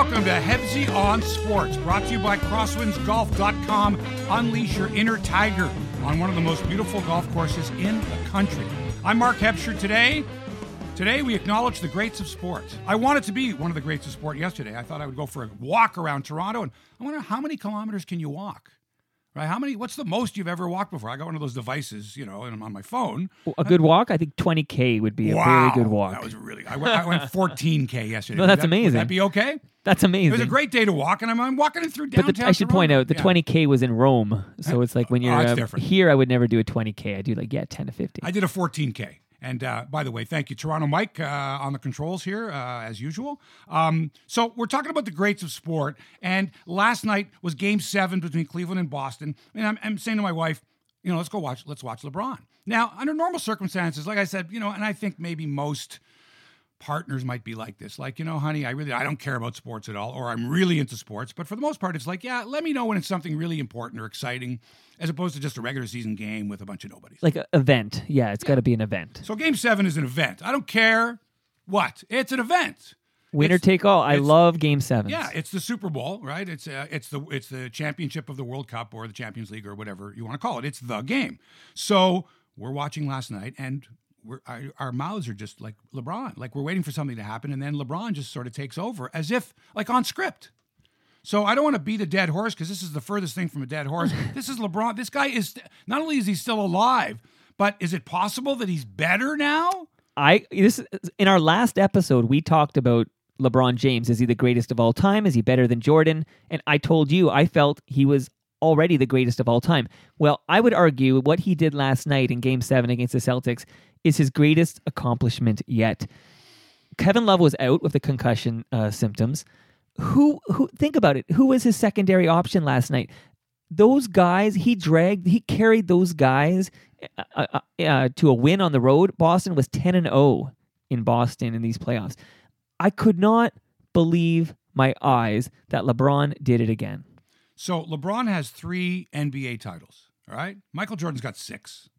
welcome to Hebsy on Sports, brought to you by CrosswindsGolf.com. Unleash your inner tiger on one of the most beautiful golf courses in the country. I'm Mark Hebscher today. Today we acknowledge the greats of sport. I wanted to be one of the greats of sport yesterday. I thought I would go for a walk around Toronto, and I wonder how many kilometers can you walk? Right? How many? What's the most you've ever walked before? I got one of those devices, you know, and I'm on my phone. A good walk, I think 20k would be a very good walk. That was really. I went, I went 14k yesterday. No, that's that- amazing. Would that be okay? That's amazing. It was a great day to walk, and I'm, I'm walking it through downtown. the, I should point out the Yeah. 20k was in Rome, so it's like when you're Oh, uh, here, I would never do a 20k. I do like yeah, 10 to 50. I did a 14K. And uh, by the way, thank you, Toronto Mike, uh, on the controls here, uh, as usual. Um, so we're talking about the greats of sport. And last night was game seven between Cleveland and Boston. And I'm, I'm saying to my wife, you know, let's go watch, let's watch LeBron. Now, under normal circumstances, like I said, you know, and I think maybe most partners might be like this like you know honey i really i don't care about sports at all or i'm really into sports but for the most part it's like yeah let me know when it's something really important or exciting as opposed to just a regular season game with a bunch of nobodies like an event. Yeah, it's got to be an event. so game seven is an event. I don't care what. It's an event. Winner It's- take all. I love game seven Yeah, it's the Super Bowl, right? It's uh, it's the it's the championship of the World Cup or the Champions League or whatever you want to call it. It's the game. So we're watching last night, and we're our, our mouths are just like LeBron, like we're waiting for something to happen, and then LeBron just sort of takes over as if like on script. So I don't want to beat a dead horse because this is the furthest thing from a dead horse. this is LeBron. This guy is not only is he still alive, but is it possible that he's better now? I this in our last episode we talked about LeBron James. Is he the greatest of all time? Is he better than Jordan? And I told you I felt he was already the greatest of all time. Well, I would argue what he did last night in game 7 against the Celtics is his greatest accomplishment yet. Kevin Love was out with the concussion uh, symptoms. Who who think about it? Who was his secondary option last night? Those guys he dragged, he carried those guys uh, uh, uh, to a win on the road. Boston was ten and zero in Boston in these playoffs. I could not believe my eyes that LeBron did it again. So LeBron has three NBA titles. All right. Michael Jordan's got six.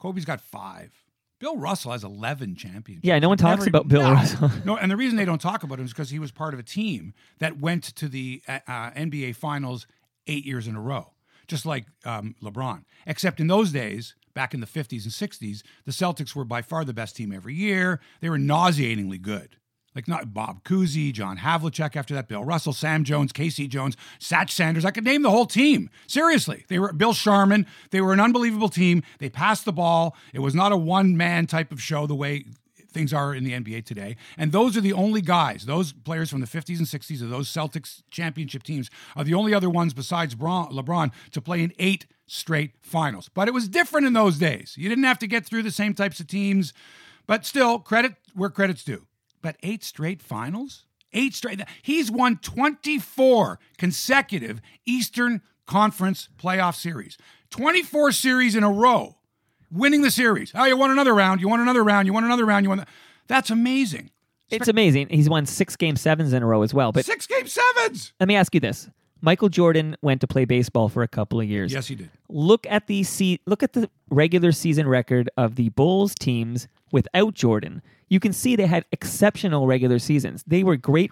Kobe's got five. Bill Russell has 11 championships. Yeah, no one talks about Bill No. Russell. no, and the reason they don't talk about him is because he was part of a team that went to the uh, uh, NBA Finals eight years in a row, just like um, LeBron. Except in those days, back in the 50s and 60s, the Celtics were by far the best team every year. They were nauseatingly good. Like not Bob Cousy, John Havlicek after that, Bill Russell, Sam Jones, K.C. Jones, Satch Sanders. I could name the whole team. Seriously. They were Bill Sharman. They were an unbelievable team. They passed the ball. It was not a one man type of show the way things are in the NBA today. And those are the only guys, those players from the 50s and 60s of those Celtics championship teams are the only other ones besides Bron- LeBron to play in eight straight finals. But it was different in those days. You didn't have to get through the same types of teams, but still, credit where credit's due. But eight straight finals? Eight straight. He's won 24 consecutive Eastern Conference playoff series. 24 series in a row, winning the series. Oh, you won another round. You won another round. You won another round. You won. The... That's amazing. It's amazing. He's won six game sevens in a row as well. But Six game sevens. let me ask you this: Michael Jordan went to play baseball for a couple of years. Yes, he did. Look at the se- look at the regular season record of the Bulls teams without Jordan. You can see they had exceptional regular seasons. They were great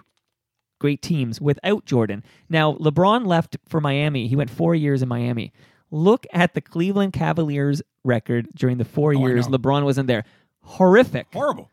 great teams without Jordan. Now, LeBron left for Miami. He went 4 years in Miami. Look at the Cleveland Cavaliers record during the 4 Oh, years. LeBron wasn't there. Horrific. Horrible.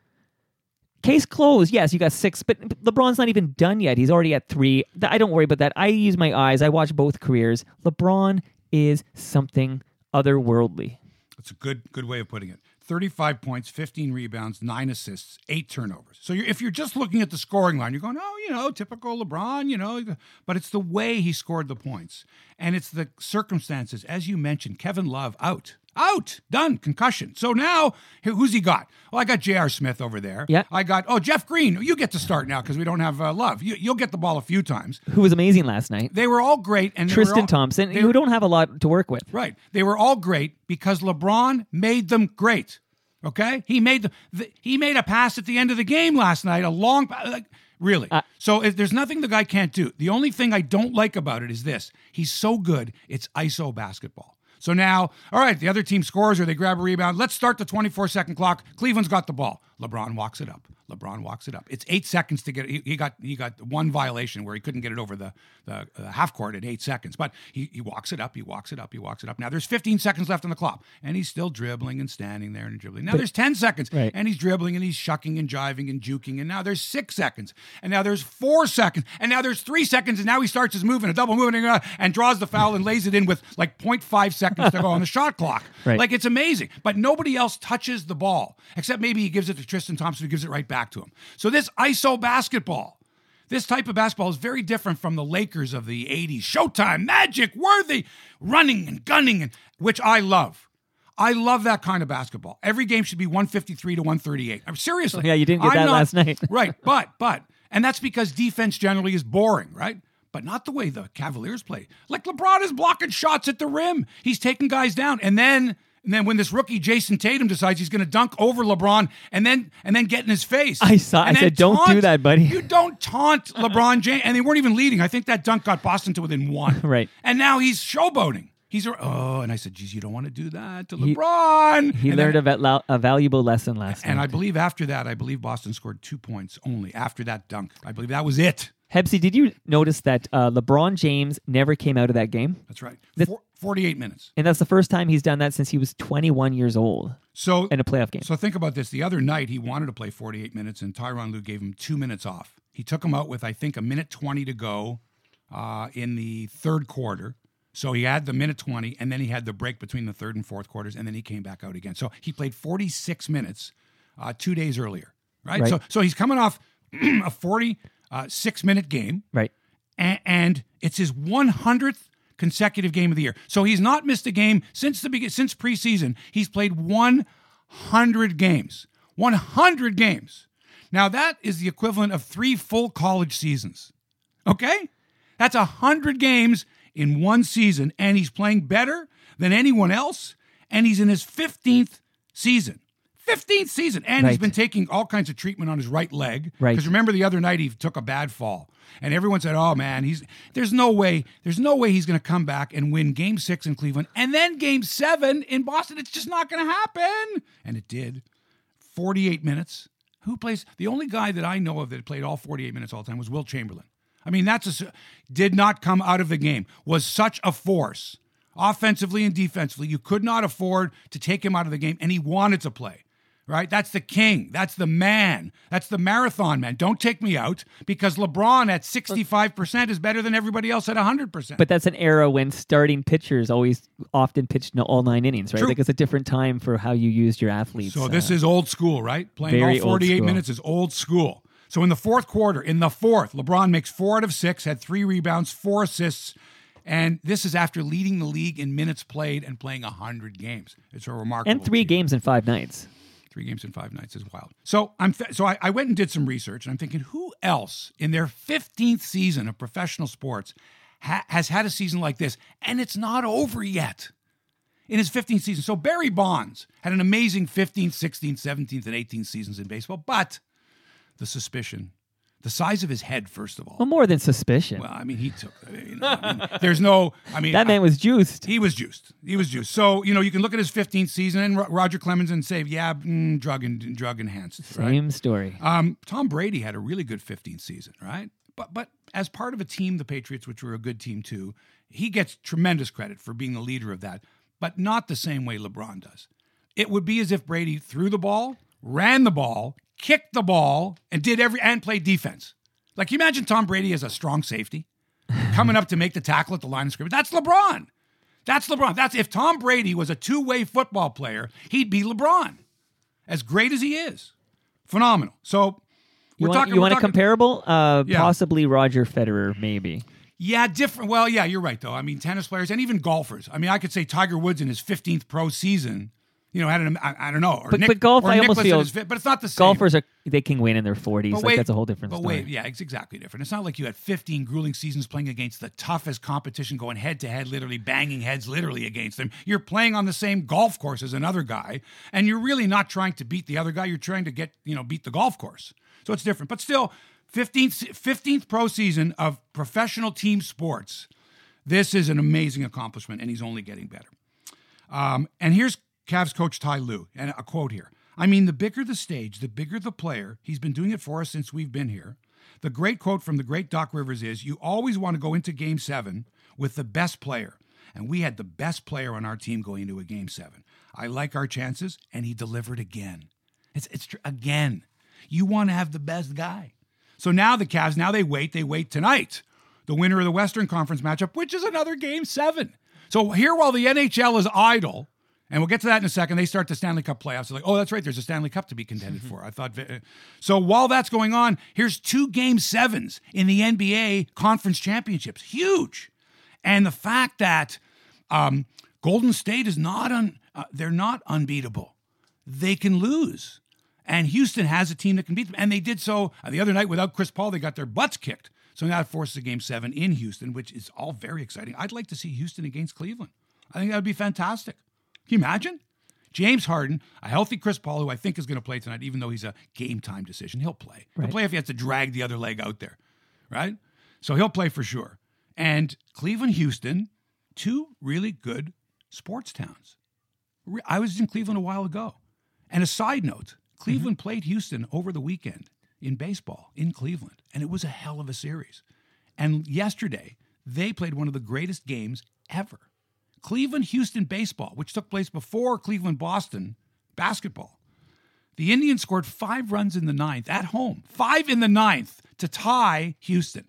Case closed. Yes, you got six, but LeBron's not even done yet. He's already at three. I don't worry about that. I use my eyes. I watch both careers. LeBron is something otherworldly. That's a good good way of putting it. 35 points, 15 rebounds, 9 assists, 8 turnovers. So you're, if you're just looking at the scoring line, you're going, "Oh, you know, typical LeBron, you know." But it's the way he scored the points. And it's the circumstances as you mentioned, Kevin Love out. Out, done, concussion. So now, who's he got? Well, I got J.R. Smith over there. Yeah. I got, oh, Jeff Green. You get to start now because we don't have uh, Love. You, you'll get the ball a few times. Who was amazing last night? They were all great. And Tristan all- Thompson, they who don't have a lot to work with. Right. They were all great because LeBron made them great. Okay? He made the, the he made a pass at the end of the game last night, a long like really. Uh, so if there's nothing the guy can't do. The only thing I don't like about it is this. He's so good, it's ISO basketball. So now, all right, the other team scores or they grab a rebound. Let's start the 24 second clock. Cleveland's got the ball. LeBron walks it up. LeBron walks it up. It's eight seconds to get. He, he got he got one violation where he couldn't get it over the the, the half court in eight seconds, but he, he walks it up. He walks it up. He walks it up. Now there's 15 seconds left on the clock, and he's still dribbling and standing there and dribbling. Now there's 10 seconds, Right. and he's dribbling and he's shucking and jiving and juking, and now there's six seconds, and now there's four seconds, and now there's three seconds, and now he starts his move in a double move and, uh, and draws the foul and lays it in with like 0.5 seconds to go on the shot clock. Right. Like it's amazing, but nobody else touches the ball except maybe he gives it to Tristan Thompson, who gives it right back to him. So this ISO basketball. This type of basketball is very different from the Lakers of the 80s. Showtime, Magic, Worthy, running and gunning, and, which I love. I love that kind of basketball. Every game should be 153 to 138. I'm seriously. Yeah, you didn't get I'm that not- last night. right, but but and that's because defense generally is boring, right? But not the way the Cavaliers play. Like LeBron is blocking shots at the rim. He's taking guys down, and then and then when this rookie Jayson Tatum decides he's going to dunk over LeBron, and then and then get in his face. I saw- I said, "Don't do that, buddy." You don't taunt LeBron James, and they weren't even leading. I think that dunk got Boston to within one. Right. and now he's showboating. He's a- oh, and I said, "Geez, you don't want to do that to He- LeBron." He And learned then- a, val- a valuable lesson last and night. And I believe after that, I believe Boston scored two points only after that dunk. I believe that was it. Hebsy, did you notice that uh, LeBron James never came out of that game? That's right. Four, 48 minutes. And that's the first time he's done that since he was 21 years old So, in a playoff game. so think about this. The other night, he wanted to play 48 minutes, and Tyronn Lue gave him two minutes off. He took him out with, I think, a minute 20 to go uh, in the third quarter. So he had the minute 20, and then he had the break between the third and fourth quarters, and then he came back out again. So he played 46 minutes uh, two days earlier, right? Right. So, so he's coming off a 46 minute game. right. a- and it's his 100th consecutive game of the year. So he's not missed a game since the begin since preseason. He's played 100 games. 100 games. Now that is the equivalent of 3 full college seasons. Okay? That's 100 games in one season and he's playing better than anyone else and he's in his 15th season. 15th season and he's been taking all kinds of treatment on his right leg. Right. because remember the other night he took a bad fall and everyone said oh man he's there's no way there's no way he's going to come back and win game 6 in Cleveland and then game 7 in Boston. It's just not going to happen. And it did. 48 minutes. Who plays the only guy that I know of that played all 48 minutes all the time was Wilt Chamberlain I mean that's a did not come out of the game was such a force offensively and defensively you could not afford to take him out of the game and he wanted to play right? That's the king. That's the man. That's the marathon man. Don't take me out because LeBron at 65% is better than everybody else at 100%. But that's an era when starting pitchers always often pitched all nine innings, right? True. Like it's a different time for how you used your athletes. so this uh, is old school, right? Playing all 48 minutes is old school. So in the fourth quarter, in the fourth, LeBron makes four out of six, had three rebounds, four assists. And this is after leading the league in minutes played and playing 100 games. It's a remarkable and three achievement. games in five nights. Three games in five nights is wild. So I'm th- so I, I went and did some research, and I'm thinking, who else in their 15th season of professional sports ha- has had a season like this, and it's not over yet? In his 15th season, so Barry Bonds had an amazing 15th, 16th, 17th, and 18th seasons in baseball, but the suspicion, the size of his head, first of all. Well, more than suspicion. Well, I mean, he took. Know, I mean, there's no. I mean, that man was juiced. he was juiced. He was juiced. So you know, you can look at his 15th season and Roger Clemens and say, yeah, mm, drug and drug enhanced. Right? Same story. Um, Tom Brady had a really good 15th season, right? But but as part of a team, the Patriots, which were a good team too, he gets tremendous credit for being the leader of that, but not the same way LeBron does. It would be as if Brady threw the ball, ran the ball, kicked the ball, and did every and played defense. Like you imagine Tom Brady as a strong safety coming up to make the tackle at the line of scrimmage. That's LeBron. That's LeBron. That's if Tom Brady was a two-way football player, he'd be LeBron. As great as he is. Phenomenal. So You we're want, talking you want a comparable? Uh, Yeah. Possibly Roger Federer, maybe. Yeah, different. Well, yeah, you're right though. I mean, tennis players and even golfers. I mean, I could say Tiger Woods in his 15th pro season. You know, had an I, I don't know, or But- Nick- but golf, I almost Nicklaus in feel his but it's not the same. Golfers are they can win in their 40s. Like that's a whole different but story. wait, yeah, it's exactly different. It's not like you had 15 grueling seasons playing against the toughest competition, going head to head, literally banging heads literally against them. You're playing on the same golf course as another guy, and you're really not trying to beat the other guy. You're trying to get, you know, beat the golf course. So it's different. But still, 15th, 15th pro season of professional team sports. This is an amazing accomplishment, and he's only getting better. Um, and here's Cavs coach Ty Lue, and a quote here. I mean, the bigger the stage, the bigger the player. He's been doing it for us since we've been here. The great quote from the great Doc Rivers is You always want to go into game seven with the best player. And we had the best player on our team going into a game seven. I like our chances, and he delivered again. It's, it's tr- again. You want to have the best guy. So now the Cavs, now they wait. They wait tonight. The winner of the Western Conference matchup, which is another game seven. So here, while the NHL is idle, and we'll get to that in a second. They start the Stanley Cup playoffs. They're like, oh, that's right. There's a Stanley Cup to be contended for. I thought. So while that's going on, here's two game sevens in the NBA conference championships. Huge. And the fact that um, Golden State is not un, uh, they're not unbeatable. They can lose. And Houston has a team that can beat them. And they did so uh, the other night without Chris Paul. They got their butts kicked. So now it forces a game seven in Houston, which is all very exciting. I'd like to see Houston against Cleveland. I think that would be fantastic. Can you imagine? James Harden, a healthy Chris Paul, who I think is going to play tonight, even though he's a game time decision. He'll play. He'll play if he has to drag the other leg out there, right? So he'll play for sure. And Cleveland, Houston, two really good sports towns. I was in Cleveland a while ago. And a side note Cleveland mm-hmm. played Houston over the weekend in baseball in Cleveland, and it was a hell of a series. And yesterday, they played one of the greatest games ever. Cleveland Houston baseball, which took place before Cleveland Boston basketball. The Indians scored five runs in the ninth at home, five in the ninth to tie Houston.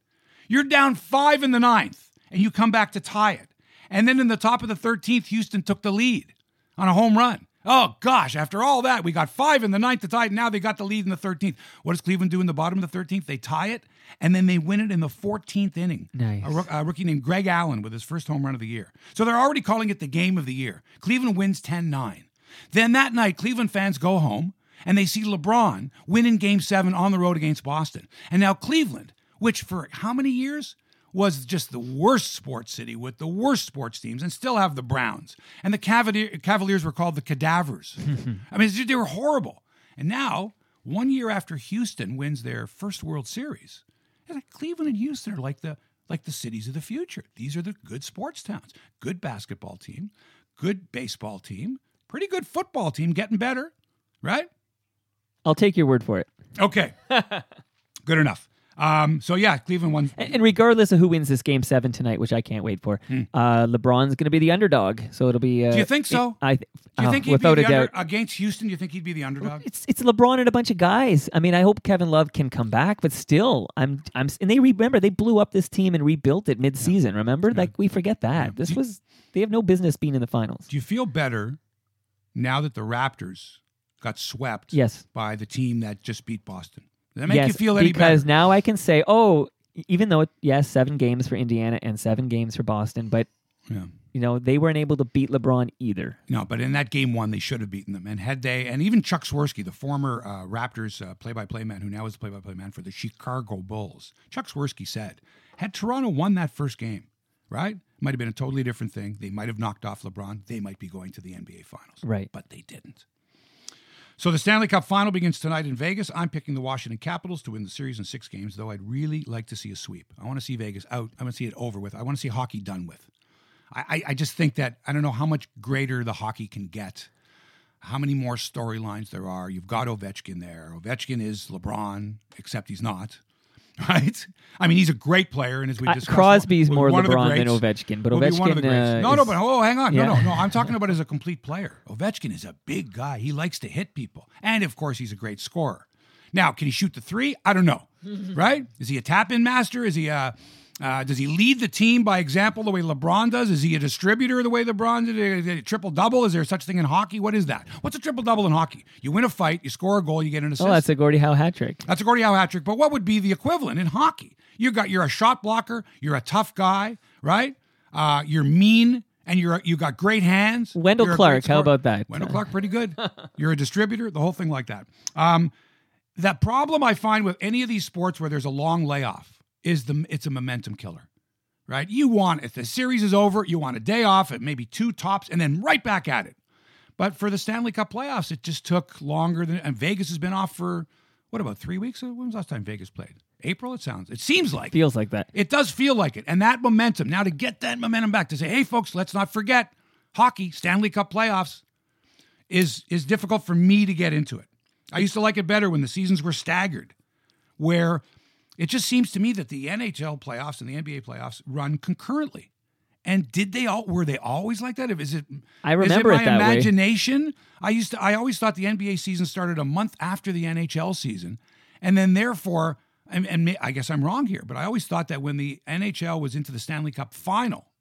You're down five in the ninth, and you come back to tie it. And then in the top of the 13th, Houston took the lead on a home run. Oh gosh, after all that, we got five in the ninth to tie it. Now they got the lead in the 13th. What does Cleveland do in the bottom of the 13th? They tie it, and then they win it in the 14th inning. Nice. A, a rookie named Greg Allen with his first home run of the year. So they're already calling it the game of the year. Cleveland wins 10 9. Then that night, Cleveland fans go home and they see LeBron win in game seven on the road against Boston. And now Cleveland, which for how many years was just the worst sports city with the worst sports teams and still have the Browns. And the Cavalier, Cavaliers were called the Cadavers. I mean, they were horrible. And now, one year after Houston wins their first World Series, Cleveland and Houston are like the like the cities of the future. These are the good sports towns. Good basketball team, good baseball team, pretty good football team, getting better, right? I'll take your word for it. Okay, good enough. Um, so yeah, Cleveland won. And and regardless of who wins this game seven tonight, which I can't wait for, uh, LeBron's going to be the underdog. So it'll be. Uh, Hmm. Do you think so? I th- Do you uh, think he'd without be a under, doubt. against Houston? Do you think he'd be the underdog? It's it's LeBron and a bunch of guys. I mean, I hope Kevin Love can come back, but still, I'm I'm and they remember they blew up this team and rebuilt it mid-season. Remember, like we forget that this was they have no business being in the finals. Do you feel better now that the Raptors got swept Yes, by the team that just beat Boston? Does that make yes, you feel any because better? now I can say, oh, even though it, yes, seven games for Indiana and seven games for Boston, but Yeah. you know they weren't able to beat LeBron either. No, but in that game one, they should have beaten them. And had they, and even Chuck Swirsky, the former uh, Raptors uh, play-by-play man, who now is the play-by-play man for the Chicago Bulls, Chuck Swirsky said, had Toronto won that first game, right, might have been a totally different thing. They might have knocked off LeBron. They might be going to the NBA Finals, Right. But they didn't. So the Stanley Cup Final begins tonight in Vegas. I'm picking the Washington Capitals to win the series in six games, though I'd really like to see a sweep. I want to see Vegas out. I want to see it over with. I want to see hockey done with. I, I, just think that I don't know how much greater the hockey can get. How many more storylines there are? You've got Ovechkin there. Ovechkin is LeBron, except he's not. Right? I mean, he's a great player, and as we Uh, discussed, Crosby's more one of the LeBron than. Ovechkin, but Will one of the Ovechkin, uh, no, no, but oh, hang on, Yeah. no, no, no. I'm talking about as a complete player. Ovechkin is a big guy. He likes to hit people, and of course, he's a great scorer. Now, can he shoot the three? I don't know. right? Is he a tap-in master? Is he a uh, does he lead the team by example the way LeBron does? Is he a distributor the way LeBron did? Is it a triple double? Is there such thing in hockey? What is that? What's a triple double in hockey? You win a fight, you score a goal, you get an assist. Oh, that's a Gordie Howe hat trick. That's a Gordie Howe hat trick. But what would be the equivalent in hockey? You got you're a shot blocker, you're a tough guy, right? Uh, you're mean, and you're you got great hands. Wendel You're Clark, how about that? Wendel Clark, pretty good. You're a distributor, the whole thing like that. Um, that problem I find with any of these sports where there's a long layoff is the it's a momentum killer. Right? You want if the series is over, you want a day off at maybe two tops, and then right back at it. But for the Stanley Cup playoffs, it just took longer than. And Vegas has been off for what about three weeks? When was the last time Vegas played? April. It sounds. It seems like Feels like that. it does feel like it. And that momentum now to get that momentum back to say, hey folks, let's not forget hockey Stanley Cup playoffs. is is difficult for me to get into it. I used to like it better when the seasons were staggered, where it just seems to me that the NHL playoffs and the NBA playoffs run concurrently. And did they all were they always like that? Is it I remember is it it my that way. imagination? I used to I always thought the NBA season started a month after the NHL season. And then therefore and, and I guess I'm wrong here, but I always thought that when the NHL was into the Stanley Cup final,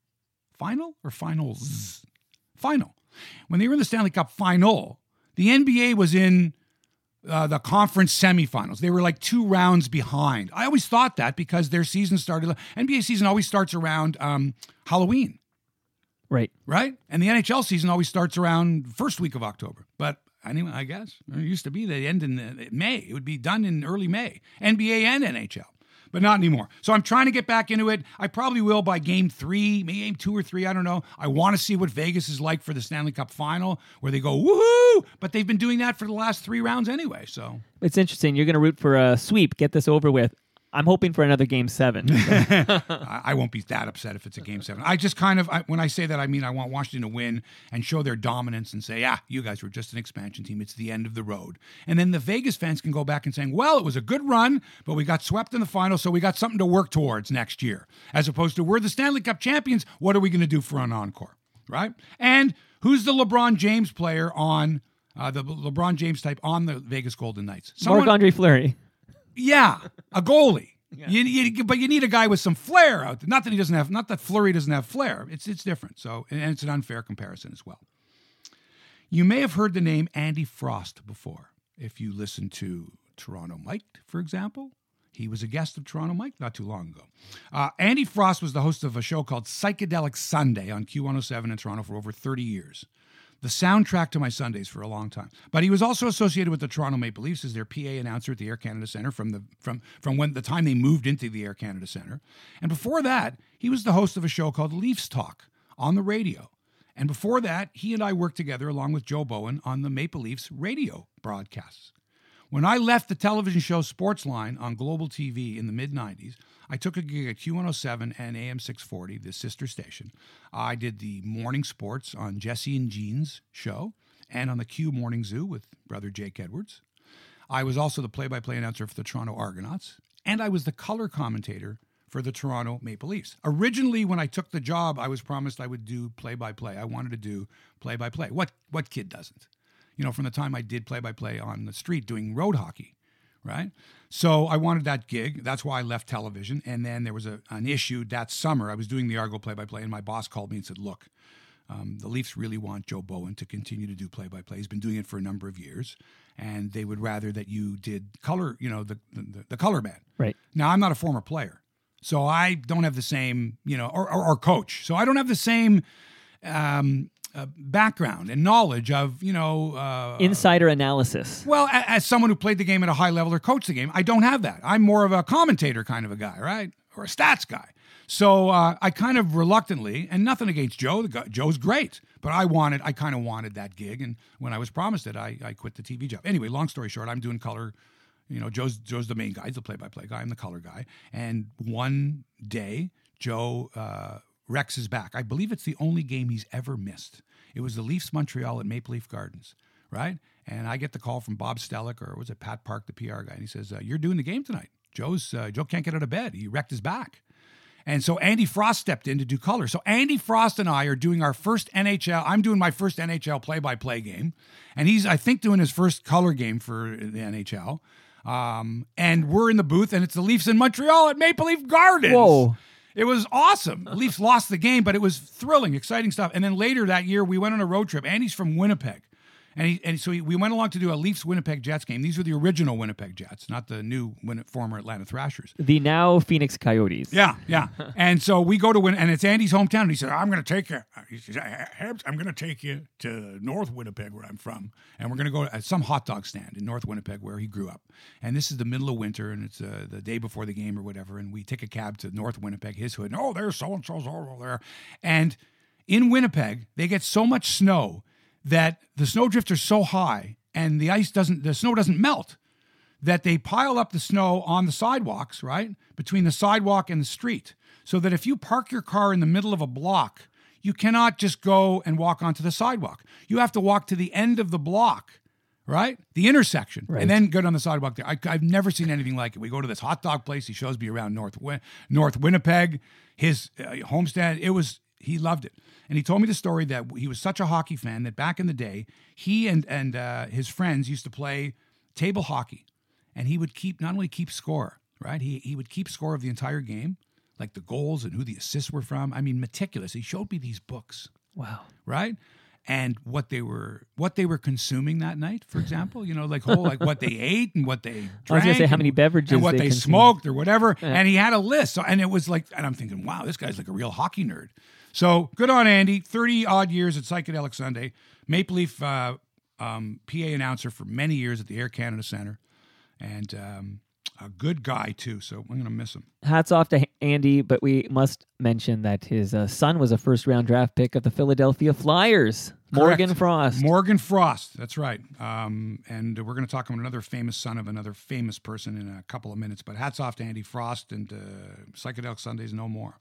final or finals? Final. When they were in the Stanley Cup final, the NBA was in uh, the conference semifinals. They were like two rounds behind. I always thought that because their season started. NBA season always starts around um, Halloween, Right. right? And the NHL season always starts around first week of October. But anyway, I guess it used to be they end in May. It would be done in early May. NBA and NHL. But not anymore. So I'm trying to get back into it. I probably will by game three, maybe game two or three. I don't know. I want to see what Vegas is like for the Stanley Cup final, where they go woohoo! But they've been doing that for the last three rounds anyway. So It's interesting. You're going to root for a sweep. Get this over with. I'm hoping for another game seven. I, I won't be that upset if it's a game seven. I just kind of, I, when I say that, I mean I want Washington to win and show their dominance and say, yeah, you guys were just an expansion team. It's the end of the road. And then the Vegas fans can go back and saying, well, it was a good run, but we got swept in the final, so we got something to work towards next year. As opposed to, we're the Stanley Cup champions. What are we going to do for an encore? Right? And who's the LeBron James player on, uh, the LeBron James type on the Vegas Golden Knights? Marc Andre Fleury. Yeah, a goalie. You, you, but you need a guy with some flair out there. Not that he doesn't have, not that Fleury doesn't have flair. It's it's different. So and it's an unfair comparison as well. You may have heard the name Andy Frost before if you listen to Toronto Mike, for example. He was a guest of Toronto Mike not too long ago. Uh, Andy Frost was the host of a show called Psychedelic Sunday on Q107 in Toronto for over 30 years the soundtrack to my Sundays for a long time. But he was also associated with the Toronto Maple Leafs as their PA announcer at the Air Canada Centre from the from from when the time they moved into the Air Canada Centre. And before that, he was the host of a show called Leafs Talk on the radio. And before that, he and I worked together along with Joe Bowen on the Maple Leafs radio broadcasts. When I left the television show Sportsline on Global TV in the mid 90s, I took a gig at Q107 and AM 640, the sister station. I did the morning sports on Jesse and Jean's show and on the Q Morning Zoo with brother Jake Edwards. I was also the play by play announcer for the Toronto Argonauts, and I was the color commentator for the Toronto Maple Leafs. Originally, when I took the job, I was promised I would do play by play. I wanted to do play by play. What what kid doesn't? You know, from the time I did play by play on the street doing road hockey, right? So I wanted that gig. That's why I left television. And then there was a, an issue that summer. I was doing the Argo play by play, and my boss called me and said, Look, um, the Leafs really want Joe Bowen to continue to do play by play. He's been doing it for a number of years, and they would rather that you did color, you know, the, the, the color man. Right. Now, I'm not a former player, so I don't have the same, you know, or, or, or coach. So I don't have the same um, uh, background and knowledge of, you know, uh, Insider analysis. well, a- as someone who played the game at a high level or coached the game, I don't have that. I'm more of a commentator kind of a guy, right? Or a stats guy. So uh, I kind of reluctantly, and nothing against Joe. The guy, Joe's great, but I wanted, I kind of wanted that gig, and when I was promised it, I, I quit the TV job. Anyway, long story short, I'm doing color. You know, Joe's Joe's the main guy. He's the play-by-play guy. I'm the color guy. And one day, Joe wrecks his back. I believe it's the only game he's ever missed. It was the Leafs Montreal at Maple Leaf Gardens, right? And I get the call from Bob Stellick, or was it Pat Park, the PR guy, and he says, uh, "You're doing the game tonight." Joe's uh, Joe can't get out of bed. He wrecked his back. And so Andy Frost stepped in to do color. So Andy Frost and I are doing our first NHL. I'm doing my first NHL play-by-play game, and he's I think doing his first color game for the NHL. Um, and we're in the booth, and it's the Leafs in Montreal at Maple Leaf Gardens. Whoa. It was awesome. Leafs lost the game, but it was thrilling, exciting stuff. And then later that year, we went on a road trip. Andy's from Winnipeg. And, he, and so he, we went along to do a Leafs Winnipeg Jets game. These were the original Winnipeg Jets, not the new former Atlanta Thrashers. The now Phoenix Coyotes. Yeah, yeah. and so we go to Win, and it's Andy's hometown. And he said, "I'm going to take you. He says, I'm going to take you to North Winnipeg, where I'm from, and we're going to go to some hot dog stand in North Winnipeg, where he grew up. And this is the middle of winter, and it's uh, the day before the game or whatever. And we take a cab to North Winnipeg, his hood. And, oh, there's so and so's over there. And in Winnipeg, they get so much snow that the snowdrifts are so high, and the ice doesn't, the snow doesn't melt that they pile up the snow on the sidewalks, right? Between the sidewalk and the street. So that if you park your car in the middle of a block, you cannot just go and walk onto the sidewalk. You have to walk to the end of the block, right? The intersection, Right. and then go down the sidewalk there. I, I've never seen anything like it. We go to this hot dog place. He shows me around North North Winnipeg, his uh, homestead. It was he loved it, and he told me the story that he was such a hockey fan that back in the day, he and and uh, his friends used to play table hockey, and he would keep not only keep score, right? He he would keep score of the entire game, like the goals and who the assists were from. I mean, meticulous. He showed me these books Wow. right? And what they were what they were consuming that night, for example, you know, like whole like what they ate and what they I was drank. gonna say how many beverages and what they they, smoked or whatever. And he had a list. So, and it was like, and I'm thinking, wow, this guy's like a real hockey nerd. So good on Andy. Thirty odd years at Psychedelic Sunday, Maple Leaf uh, um, PA announcer for many years at the Air Canada Center, and um, a good guy too. So I'm gonna miss him. Hats off to Andy, but we must mention that his uh, son was a first round draft pick of the Philadelphia Flyers, Morgan Correct. Frost. Morgan Frost. That's right. Um, and we're going to talk about another famous son of another famous person in a couple of minutes. But hats off to Andy Frost and uh, Psychedelic Sundays no more.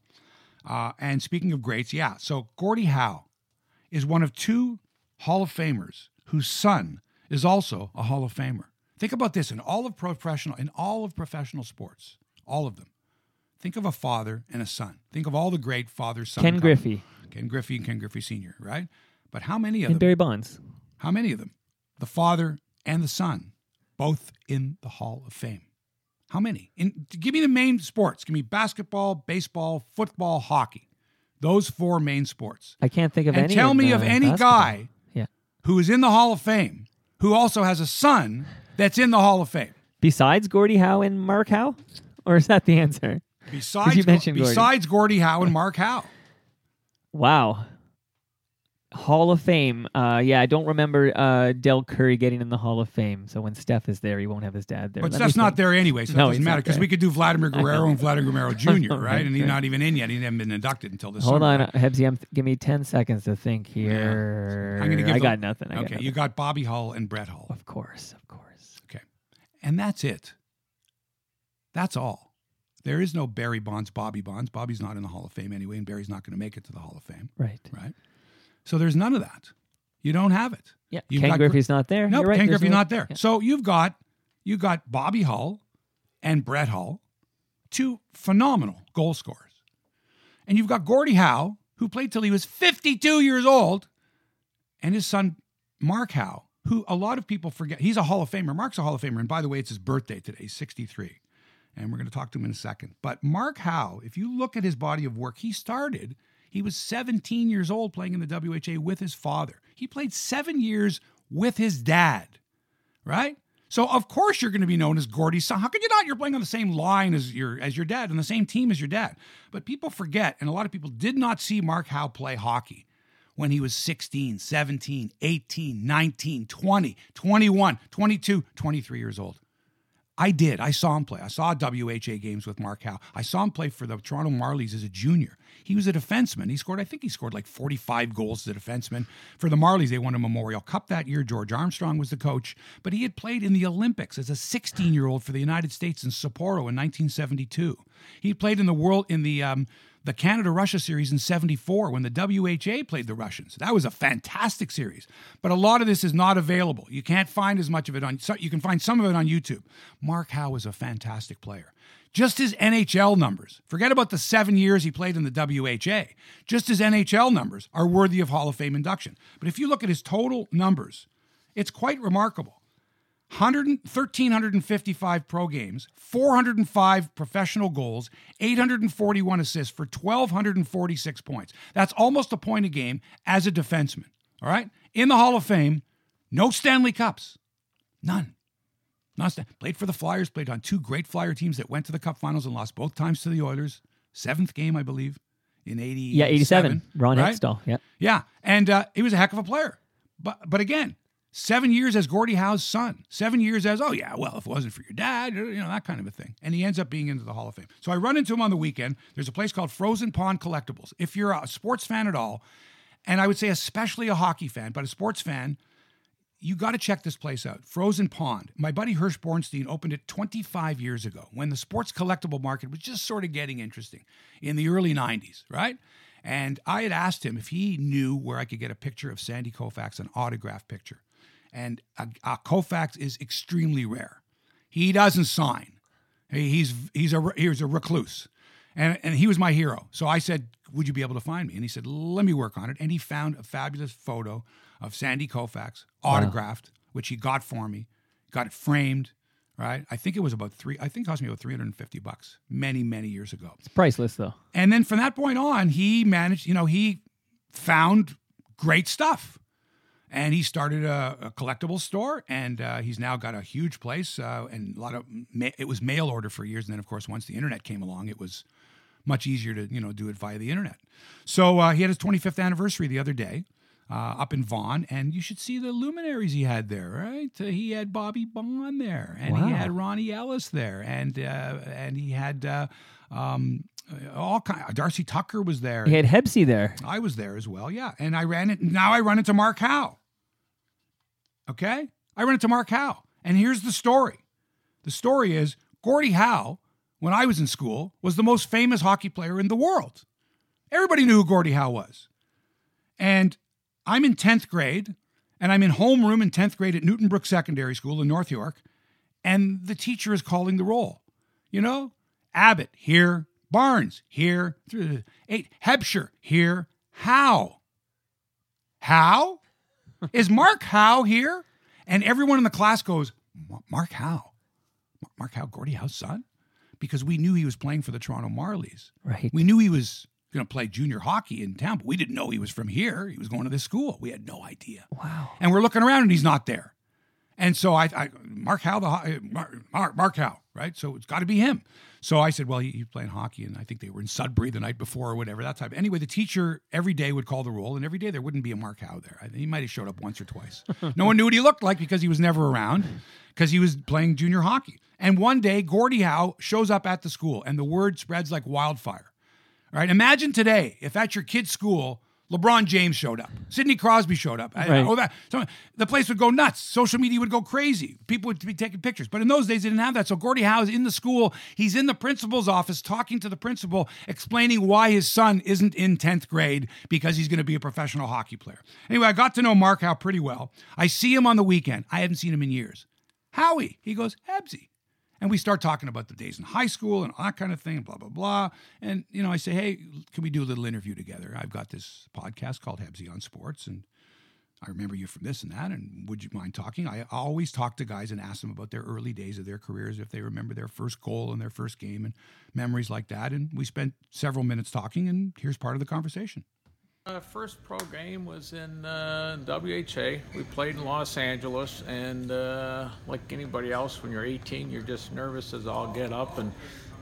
Uh, and speaking of greats, yeah. So Gordie Howe is one of two Hall of Famers whose son is also a Hall of Famer. Think about this in all of professional in all of professional sports, all of them. Think of a father and a son. Think of all the great father son. Ken Griffey Ken Griffey and Ken Griffey Sr. Right? But how many of and them? Barry Bonds. How many of them? The father and the son, both in the Hall of Fame. How many? In, give me the main sports. Give me basketball, baseball, football, hockey. Those four main sports. I can't think of and any. tell me of any basketball. guy Yeah. who is in the Hall of Fame who also has a son that's in the Hall of Fame. Besides Gordie Howe and Mark Howe, or is that the answer? Besides, you mentioned Gordie. besides Gordie Howe and Mark Howe. Wow. Hall of Fame. Uh, yeah, I don't remember uh, Del Curry getting in the Hall of Fame. So when Steph is there, he won't have his dad there. But Let Steph's not there anyway, so No, that doesn't matter because we could do Vladimir Guerrero and Vladimir Guerrero Jr., right? And he's not even in yet. He hasn't been inducted until this Hold summer. on, Hebsy. I'm give me ten seconds to think here. I'm gonna give I the- got nothing. I got Okay, nothing. you got Bobby Hull and Brett Hull. Of course, of course. Okay. And that's it. That's all. There is no Barry Bonds, Bobby Bonds. Bobby's not in the Hall of Fame anyway, and Barry's not going to make it to the Hall of Fame, Right. right? So there's none of that. You don't have it. Yeah. You've Ken got- Griffey's not there. No, Nope, right. Ken there's Griffey no- not there. Yeah. So you've got you got Bobby Hull and Brett Hull, two phenomenal goal scorers. And you've got Gordie Howe, who played till he was 52 years old, and his son Mark Howe, who a lot of people forget. He's a Hall of Famer. Mark's a Hall of Famer. And by the way, it's his birthday today. He's 63. And we're going to talk to him in a second. But Mark Howe, if you look at his body of work, he started, he was 17 years old playing in the WHA with his father. He played seven years with his dad, right? So of course you're going to be known as Gordie's son. How could you not? You're playing on the same line as your as your dad, on the same team as your dad. But people forget, and a lot of people did not see Mark Howe play hockey when he was 16, 17, 18, 19, 20, 21, 22, 23 years old. I did. I saw him play. I saw WHA games with Mark Howe. I saw him play for the Toronto Marlies as a junior. He was a defenseman. He scored, I think he scored like 45 goals as a defenseman. For the Marlies, they won a Memorial Cup that year. George Armstrong was the coach, but he had played in the Olympics as a 16 year old for the United States in Sapporo in 1972. He played in the world in the um, the Canada Russia series in 74 when the WHA played the Russians. That was a fantastic series. But a lot of this is not available. You can't find as much of it on you can find some of it on YouTube. Mark Howe is a fantastic player. Just his NHL numbers. Forget about the 7 years he played in the WHA. Just his NHL numbers are worthy of Hall of Fame induction. But if you look at his total numbers, it's quite remarkable. 100, 1,355 pro games, 405 professional goals, 841 assists for 1,246 points. That's almost a point a game as a defenseman. All right? In the Hall of Fame, no Stanley Cups. None. Not Stan- played for the Flyers, played on two great Flyer teams that went to the Cup finals and lost both times to the Oilers. Seventh game, I believe, in 80. Yeah, 87. Ron right? Hextall. Yeah. Yeah, and uh, he was a heck of a player. But but again, seven years as Gordie Howe's son, seven years as oh yeah, well if it wasn't for your dad, you know that kind of a thing. And he ends up being into the Hall of Fame. So I run into him on the weekend. There's a place called Frozen Pond Collectibles. If you're a sports fan at all, and I would say especially a hockey fan, but a sports fan, you got to check this place out. Frozen Pond. My buddy Hirsch Bornstein opened it 25 years ago when the sports collectible market was just sort of getting interesting in the early 90s, right? And I had asked him if he knew where I could get a picture of Sandy Koufax, an autograph picture. And uh, uh, Koufax is extremely rare. He doesn't sign. He's he's a he's a recluse, and and he was my hero. So I said, "Would you be able to find me?" And he said, "Let me work on it." And he found a fabulous photo of Sandy Koufax, autographed, which he got for me, got it framed. Right, I think it was about three. I think it cost me about three hundred and fifty bucks many, many years ago. It's priceless, though. And then from that point on, he managed. You know, he found great stuff and he started a, a collectible store and uh, he's now got a huge place uh, and a lot of ma- it was mail order for years and then of course once the internet came along it was much easier to you know do it via the internet so uh, he had his 25th anniversary the other day uh, up in Vaughan, and you should see the luminaries he had there. Right, uh, he had Bobby Baun there, and Wow. he had Ronnie Ellis there, and uh, and he had uh, um, Uh, all kind. Uh, Darcy Tucker was there. He had Hebsy there. I was there as well, yeah. And I ran it. Now I run into Mark Howe. Okay? I run into Mark Howe. And here's the story the story is Gordie Howe, when I was in school, was the most famous hockey player in the world. Everybody knew who Gordie Howe was. And I'm in 10th grade, and I'm in homeroom in 10th grade at Newtonbrook Secondary School in North York, and the teacher is calling the roll. You know, Abbott here, Barnes here, eight, Hebscher here. How? How? Is Mark Howe here? And everyone in the class goes, Mark Howe? Mark Howe, Gordie Howe's son? Because we knew he was playing for the Toronto Marlies. Right. We knew he was going to play junior hockey in town, but we didn't know he was from here. He was going to this school. We had no idea. Wow. And we're looking around and he's not there. And so I, I Mark Howe, the Mark, eh, Mark, Mark Howe, right? So it's got to be him. So I said, well, he, he's playing hockey, and I think they were in Sudbury the night before or whatever that type. Anyway, the teacher every day would call the roll, and every day there wouldn't be a Mark Howe there. I he might have showed up once or twice. no one knew what he looked like because he was never around, because he was playing junior hockey. And one day, Gordie Howe shows up at the school, and the word spreads like wildfire. All right. Imagine today if at your kid's school, LeBron James showed up, Sidney Crosby showed up. Right. oh, that, so the place would go nuts. Social media would go crazy. People would be taking pictures. But in those days, they didn't have that. So Gordie Howe is in the school. He's in the principal's office talking to the principal, explaining why his son isn't in 10th grade because he's going to be a professional hockey player. Anyway, I got to know Mark Howe pretty well. I see him on the weekend. I haven't seen him in years. Howie. He goes, Hebsy. And we start talking about the days in high school and all that kind of thing, blah, blah, blah. And, you know, I say, hey, can we do a little interview together? I've got this podcast called Hebsy on Sports, and I remember you from this and that. And would you mind talking? I always talk to guys and ask them about their early days of their careers, if they remember their first goal and their first game and memories like that. And we spent several minutes talking, and here's part of the conversation. Uh, first pro game was in uh, WHA. We played in Los Angeles, and uh, like anybody else, when you're 18, you're just nervous as all get up. And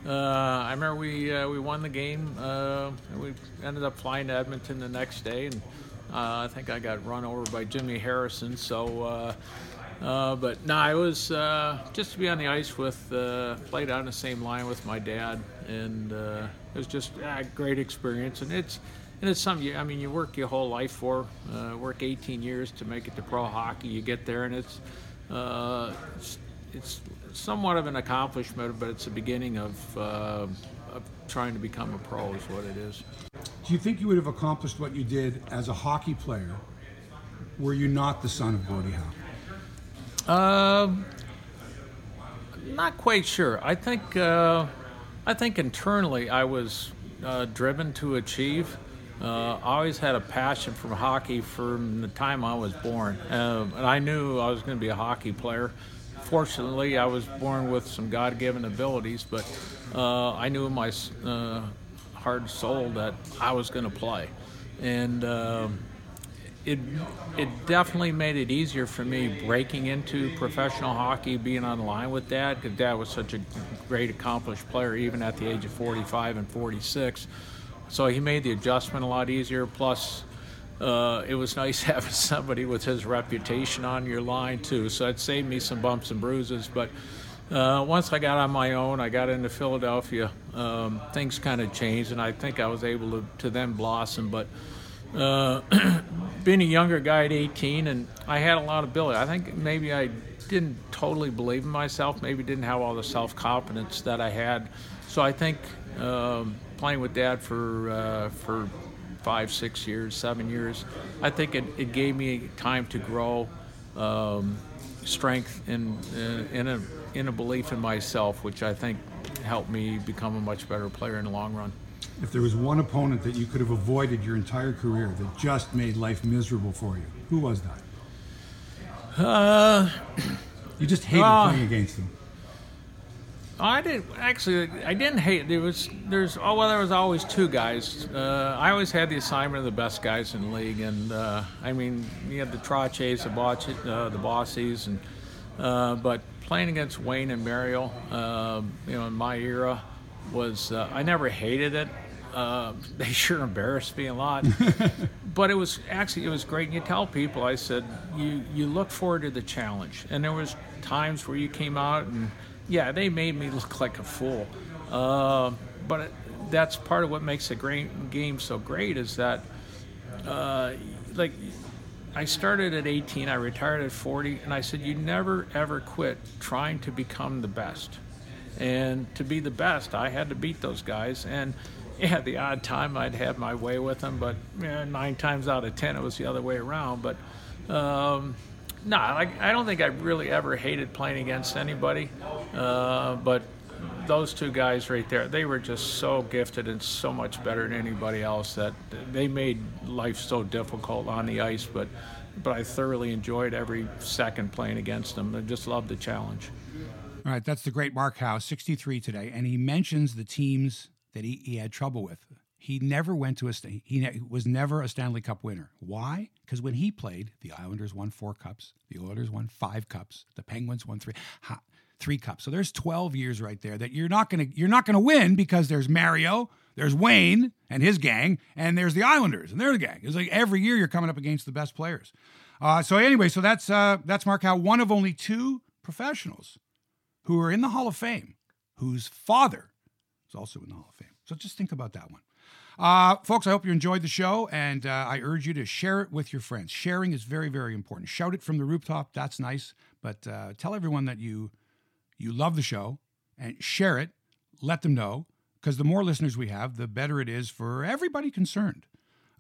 uh, I remember we uh, we won the game, uh, and we ended up flying to Edmonton the next day, and I think I got run over by Jimmy Harrison. So. But no, I was just to be on the ice with, played on the same line with my dad, and it was just a great experience. And it's and it's something. You, I mean, you work your whole life for. Uh, work 18 years to make it to pro hockey. You get there, and it's uh, it's, it's somewhat of an accomplishment, but it's the beginning of, uh, of trying to become a pro. Is what it is. Do you think you would have accomplished what you did as a hockey player were you not the son of Gordie Howe? Um, not quite sure. I think uh, I think internally I was uh, driven to achieve. Uh, I always had a passion for hockey from the time I was born, um, and I knew I was going to be a hockey player. Fortunately, I was born with some God-given abilities, but uh, I knew in my uh, heart and soul that I was going to play, and. Um, it it definitely made it easier for me breaking into professional hockey, being on line with Dad, because Dad was such a great accomplished player, even at the age of 45 and 46. So he made the adjustment a lot easier. Plus, uh, it was nice having somebody with his reputation on your line too. So it saved me some bumps and bruises. But uh, once I got on my own, I got into Philadelphia. Um, things kind of changed, and I think I was able to, to then blossom. But uh, being a younger guy at 18, and I had a lot of ability. I think maybe I didn't totally believe in myself. Maybe didn't have all the self confidence that I had. So I think um, playing with Dad for uh, for five, six years, seven years. I think it, it gave me time to grow um, strength and in, in, a, in a belief in myself, which I think helped me become a much better player in the long run. If there was one opponent that you could have avoided your entire career that just made life miserable for you, who was that? Uh, you just hated uh, playing against them. I did actually. I didn't hate. There was there's oh well there was always two guys. Uh, I always had the assignment of the best guys in the league, and uh, I mean you had the Trottiers, the Bocci, uh, the Bossys, and uh, but playing against Wayne and Mario, uh, you know, in my era was uh, I never hated it. they sure embarrassed me a lot, but it was actually it was great. And you tell people, I said you you look forward to the challenge, and there was times where you came out and yeah, they made me look like a fool. Uh, but it, that's part of what makes the great game so great is that, uh, like, I started at 18, I retired at 40, and I said, you never ever quit trying to become the best. And to be the best, I had to beat those guys. And yeah, the odd time I'd have my way with them, but yeah, nine times out of ten it was the other way around. But um, no, like I don't think I really ever hated playing against anybody, uh, but those two guys right there, they were just so gifted and so much better than anybody else that they made life so difficult on the ice. But but I thoroughly enjoyed every second playing against them. I just loved the challenge. All right, that's the great Mark Howe, 63 today, and he mentions the teams that he, he had trouble with. He never went to a he was never a Stanley Cup winner. Why? Because when he played, the Islanders won four cups, the Oilers won five cups, the Penguins won three. Ha, three cups. So there's 12 years right there that you're not to you're not to win because there's Mario, there's Wayne and his gang, and there's the Islanders and they're the gang. It's like every year you're coming up against the best players. Uh, so anyway, so that's uh, that's Mark Howe, one of only two professionals who are in the Hall of Fame, whose father is also in the Hall of Fame. So just think about that one. Uh, folks, I hope you enjoyed the show, and uh, I urge you to share it with your friends. Sharing is very, very important. Shout it from the rooftop. That's nice, but uh, tell everyone that you you love the show and share it. Let them know because the more listeners we have, the better it is for everybody concerned.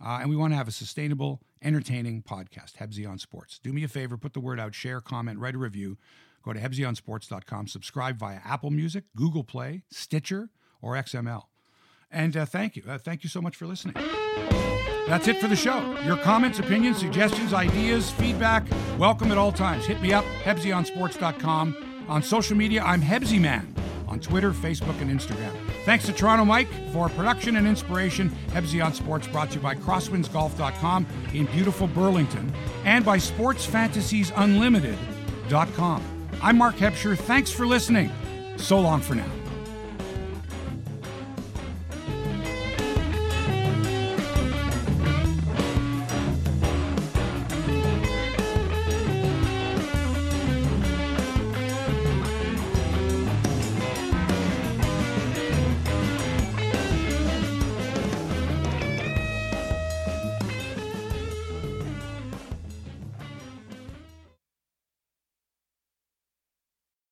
Uh, and we want to have a sustainable, entertaining podcast, Hebsy on Sports. Do me a favor, put the word out, share, comment, write a review. Go to hebsyonsports.com, subscribe via Apple Music, Google Play, Stitcher, or XML. And uh, thank you. Uh, thank you so much for listening. That's it for the show. Your comments, opinions, suggestions, ideas, feedback, welcome at all times. Hit me up, hebsyonsports.com. On social media, I'm Hebsy Man on Twitter, Facebook, and Instagram. Thanks to Toronto Mike for production and inspiration. Hebsy on Sports brought to you by CrosswindsGolf.com in beautiful Burlington and by SportsFantasiesUnlimited.com. I'm Mark Hebscher. Thanks for listening. So long for now.